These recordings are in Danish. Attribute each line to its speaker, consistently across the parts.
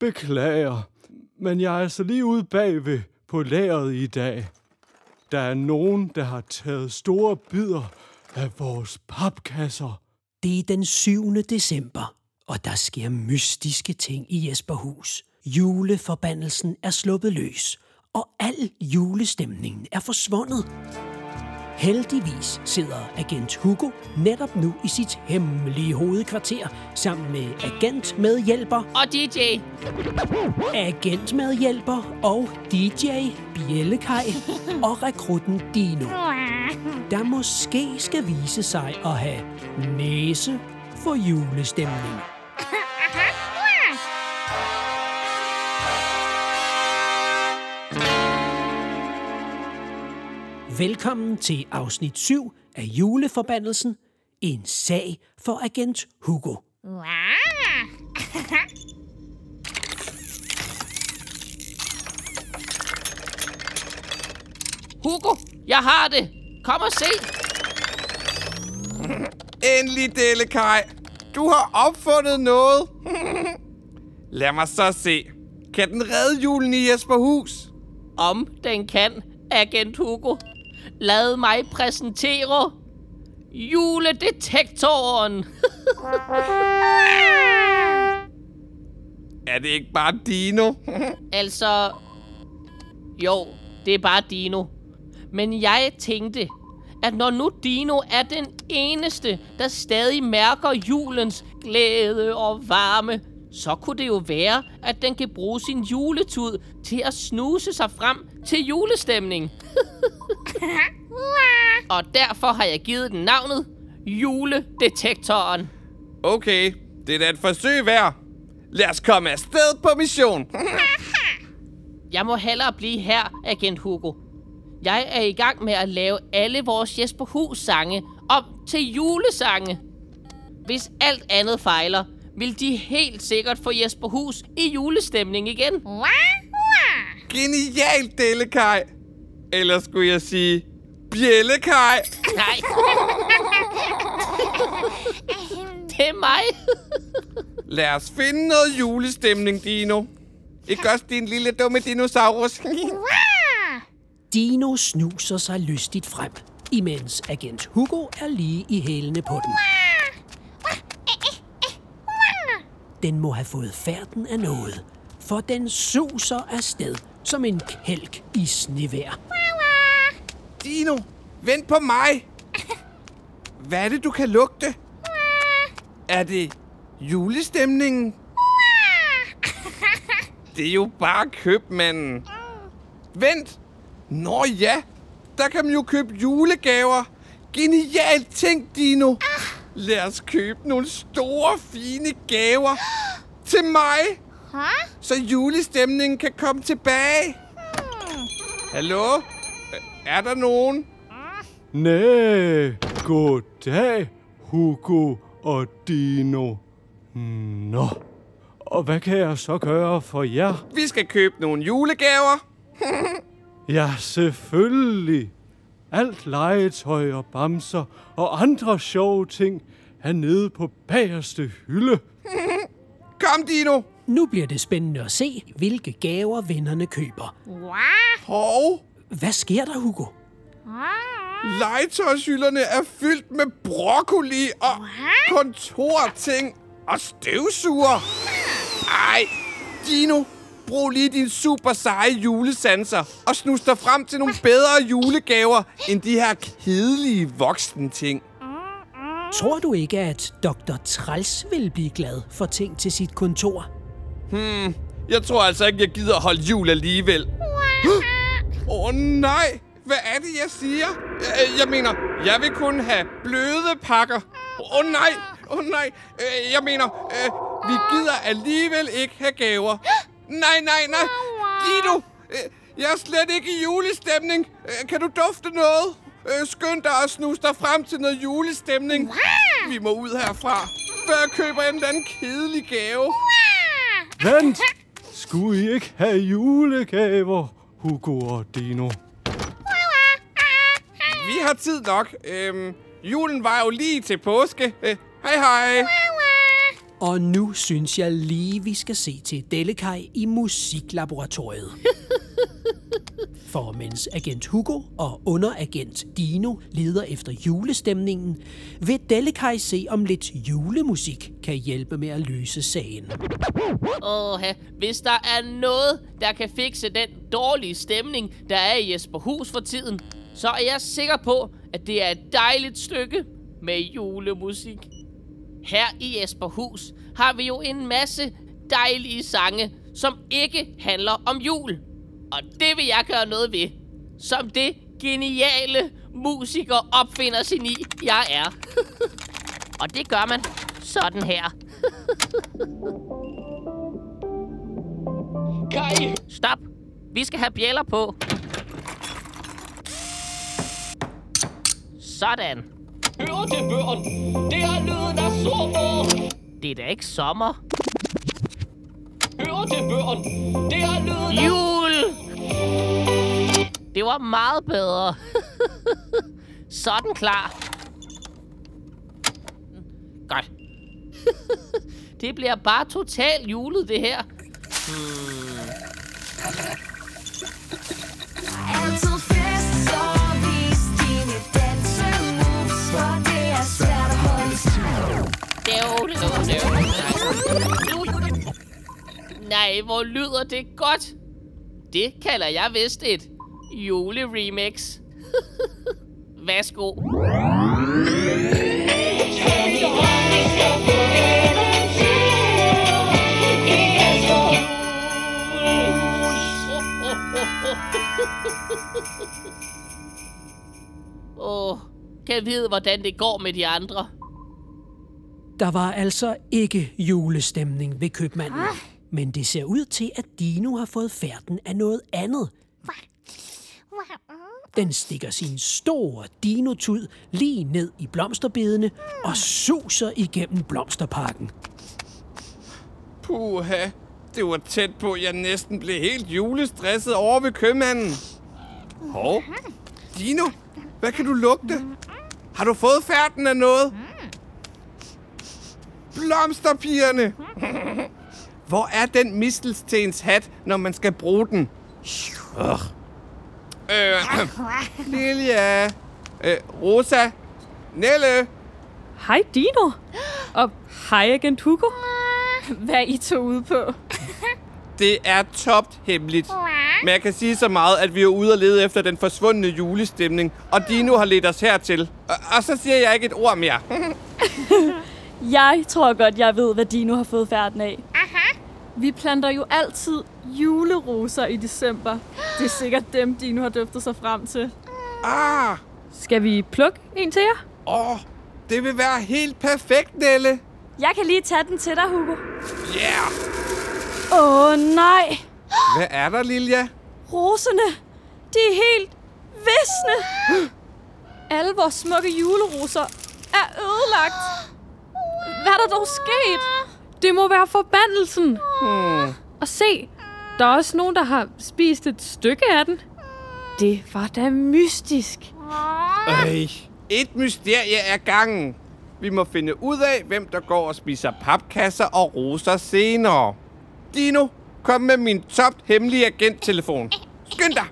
Speaker 1: Beklager, men jeg er altså lige ude bagved på lageret i dag. Der er nogen, der har taget store bidder af vores papkasser.
Speaker 2: Det er den 7. december, og der sker mystiske ting i Jesperhus. Juleforbandelsen er sluppet løs, og al julestemningen er forsvundet. Heldigvis sidder agent Hugo netop nu i sit hemmelige hovedkvarter sammen med agentmedhjælper,
Speaker 3: Og DJ,
Speaker 2: agentmedhjælper og DJ Bjellekaj og rekrutten Dino, der måske skal vise sig at have næse for julestemning. Velkommen til afsnit 7 af Juleforbandelsen. En sag for agent Hugo.
Speaker 3: Hugo, jeg har det. Kom og se.
Speaker 4: Endelig, Delekaj. Du har opfundet noget. Lad mig så se. Kan den redde julen i Jesperhus?
Speaker 3: Om den kan, agent Hugo. Lad mig præsentere juledetektoren.
Speaker 4: Er det ikke bare Dino?
Speaker 3: altså, jo, det er bare Dino. Men jeg tænkte, at når nu Dino er den eneste, der stadig mærker julens glæde og varme, så kunne det jo være, at den kan bruge sin juletud til at snuse sig frem til julestemning. og derfor har jeg givet den navnet Juledetektoren.
Speaker 4: Okay, det er da et forsøg værd. Lad os komme afsted på mission.
Speaker 3: Jeg må hellere blive her, agent Hugo. Jeg er i gang med at lave alle vores Jesper Hus sange om til julesange. Hvis alt andet fejler, vil de helt sikkert få Jesper Hus i julestemning igen.
Speaker 4: Genialt, Delekaj. Eller skulle jeg sige, Bjellekaj.
Speaker 3: Nej. det er mig.
Speaker 4: Lad os finde noget julestemning, Dino. Ikke også din lille dumme dinosaurus?
Speaker 2: Dino snuser sig lystigt frem, imens agent Hugo er lige i hælene på den. Den må have fået færden af noget, for den suser afsted som en kælk i snevejr.
Speaker 4: Dino, vent på mig. Hvad er det, du kan lugte? Er det julestemningen? Det er jo bare købmanden. Vent. Nå ja, der kan man jo købe julegaver. Genialt ting, Dino. Lad os købe nogle store, fine gaver til mig. Så julestemningen kan komme tilbage. Hallo? Er der nogen?
Speaker 1: Næh, goddag, Hugo og Dino. Nå, og hvad kan jeg så gøre for jer?
Speaker 4: Vi skal købe nogle julegaver.
Speaker 1: Ja, selvfølgelig. Alt legetøj og bamser og andre sjove ting er nede på bagerste hylde.
Speaker 4: Kom, Dino.
Speaker 2: Nu bliver det spændende at se, hvilke gaver vennerne køber.
Speaker 4: Hov,
Speaker 2: Hvad sker der, Hugo?
Speaker 4: legetøjshylderne er fyldt med broccoli og kontorting og støvsuger. Ej, Dino, brug lige din super seje julesanser og snus dig frem til nogle bedre julegaver end de her kedelige voksne ting.
Speaker 2: Tror du ikke, at Dr. Træls vil blive glad for ting til sit kontor?
Speaker 4: Jeg tror altså ikke, jeg gider holde jul alligevel. Åh oh, nej, hvad er det, jeg siger? Øh, Jeg mener, jeg vil kun have bløde pakker. Åh oh, nej, åh oh, nej. Øh, Jeg mener, øh, vi gider alligevel ikke have gaver. Nej, nej, nej. Dino, øh, jeg er slet ikke i julestemning. Kan du dufte noget? Skynd dig og snus dig frem til noget julestemning. Vi må ud herfra, før jeg køber en eller anden kedelig gave.
Speaker 1: Vent! Skulle I ikke have julegaver, Hugo og Dino?
Speaker 4: Vi har tid nok. Øhm, julen var jo lige til påske. Øh, hej hej.
Speaker 2: Og nu synes jeg lige, vi skal se til Dellekaj i musiklaboratoriet. For mens agent Hugo og underagent Dino leder efter julestemningen, vil Dellekaj se om lidt julemusik kan hjælpe med at løse sagen.
Speaker 3: Åh, hvis der er noget, der kan fikse den dårlige stemning, der er i Jesperhus for tiden, så er jeg sikker på, at det er et dejligt stykke med julemusik. Her i Jesperhus har vi jo en masse dejlige sange, som ikke handler om jul. Og det vil jeg gøre noget ved. Som det geniale musiker opfinder sin i, jeg er. Og det gør man sådan her. Kai! Stop! Vi skal have bjæller på. Sådan.
Speaker 5: Hør det, børn. Det er lyden af sommer.
Speaker 3: Det er da ikke sommer.
Speaker 5: Hør det, børn. Det er lyden af...
Speaker 3: Det var meget bedre. Sådan klar. Godt. det bliver bare totalt julet, det her.
Speaker 6: Altid fest, så vis dine dansemoves, for det er svært at holde.
Speaker 3: Nej, hvor lyder det godt. Det kalder jeg vist et juleremix. Værsgo. Åh, oh, kan jeg vide, hvordan det går med de andre?
Speaker 2: Der var altså ikke julestemning ved købmanden. Men det ser ud til, at Dino har fået færden af noget andet. Den stikker sin store dinotud lige ned i blomsterbedene og suser igennem blomsterparken.
Speaker 4: Puha, det var tæt på, jeg næsten blev helt julestresset over ved købmanden. Hov, Dino, hvad kan du lugte? Har du fået færden af noget? Blomsterpigerne! Hvor er den mistelstens hat, når man skal bruge den? Ugh. Øh, Lilja. Øh, Rosa. Nelle.
Speaker 7: Hej Dino. Og hej agent Hugo. Hvad er I to ude på?
Speaker 4: Det er topt hemmeligt. Men jeg kan sige så meget, at vi er ude og lede efter den forsvundne julestemning, og Dino har ledt os hertil. Og, og så siger jeg ikke et ord mere.
Speaker 7: Jeg tror godt, jeg ved, hvad Dino har fået færden af. Aha. Vi planter jo altid juleroser i december. Det er sikkert dem, Dino har døftet sig frem til.
Speaker 4: ah,
Speaker 7: Skal vi plukke en til jer?
Speaker 4: åh, det vil være helt perfekt, Nelle.
Speaker 7: Jeg kan lige tage den til dig, Hugo.
Speaker 4: Yeah!
Speaker 7: Åh oh, nej,
Speaker 4: Hvad er der, Lilja?
Speaker 7: roserne. De er helt visne. Alle vores smukke juleroser er ødelagt. Hvad er der dog sket? Det må være forbandelsen.
Speaker 4: Hmm.
Speaker 7: Og se, der er også nogen, der har spist et stykke af den. Det var da mystisk.
Speaker 4: Øj, et mysterie er gangen. Vi må finde ud af, hvem der går og spiser papkasser og roser senere. Dino, kom med min top hemmelige agenttelefon. Skynd dig!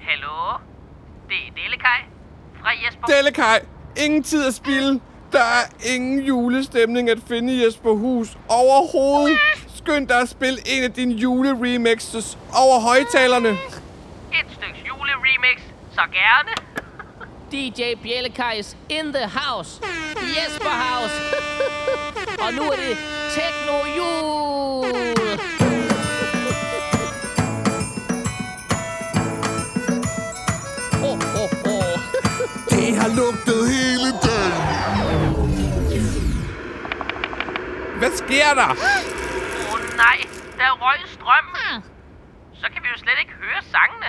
Speaker 3: Hallo? Det er Delekaj fra Jesper.
Speaker 4: Dellekaj, ingen tid at spilde. Der er ingen julestemning at finde i Jesperhus overhovedet. Skynd dig at spille en af dine juleremixes over højtalerne.
Speaker 3: Et stykke juleremix, så gerne. DJ Bjellekajs in the house. Jesper House. Og nu er det Techno Jul.
Speaker 8: Lugtet hele dagen.
Speaker 4: Hvad sker der?
Speaker 3: Åh oh, nej, der røg strømmen. Så kan vi jo slet ikke høre sangene.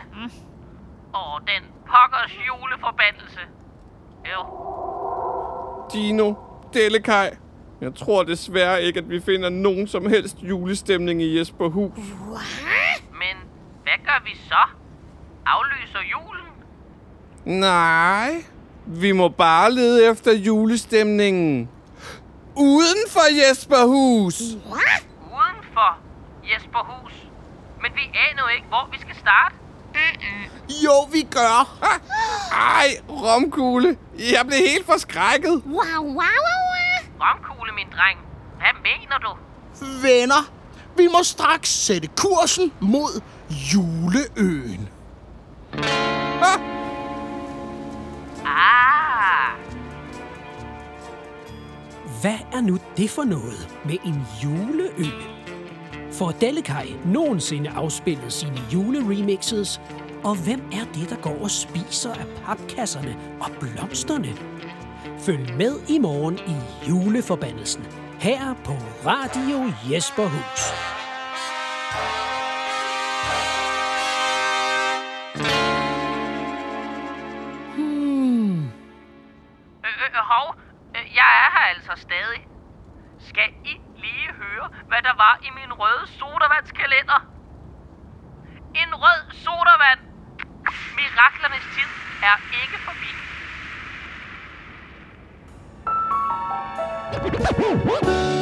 Speaker 3: Åh, oh, den pokkers juleforbandelse. Jo.
Speaker 4: Dino, Dellekaj. Jeg tror desværre ikke, at vi finder nogen som helst julestemning i Jesperhus.
Speaker 3: Men hvad gør gør vi så? Aflyser julen?
Speaker 4: Nej, vi må bare lede efter julestemningen. Uden for Jesperhus.
Speaker 3: Uden for Jesperhus. Men vi aner ikke, hvor vi skal starte.
Speaker 8: Jo, vi gør.
Speaker 4: Ej, romkugle. Jeg blev helt forskrækket.
Speaker 6: Wow, wow, wow, wow.
Speaker 3: Romkugle, min dreng. Hvad mener du?
Speaker 8: Venner, vi må straks sætte kursen mod juleøen.
Speaker 3: Ah,
Speaker 2: hvad er nu det for noget med en juleø? Får Dellekaj nogensinde afspillet sine juleremixes? Og hvem er det, der går og spiser af papkasserne og blomsterne? Følg med i morgen i juleforbandelsen her på Radio Jesperhus.
Speaker 3: Hov. Øh, jeg er her altså stadig. Skal I lige høre, hvad der var i min røde sodavandskalender? En rød sodavand. Miraklernes tid er ikke forbi.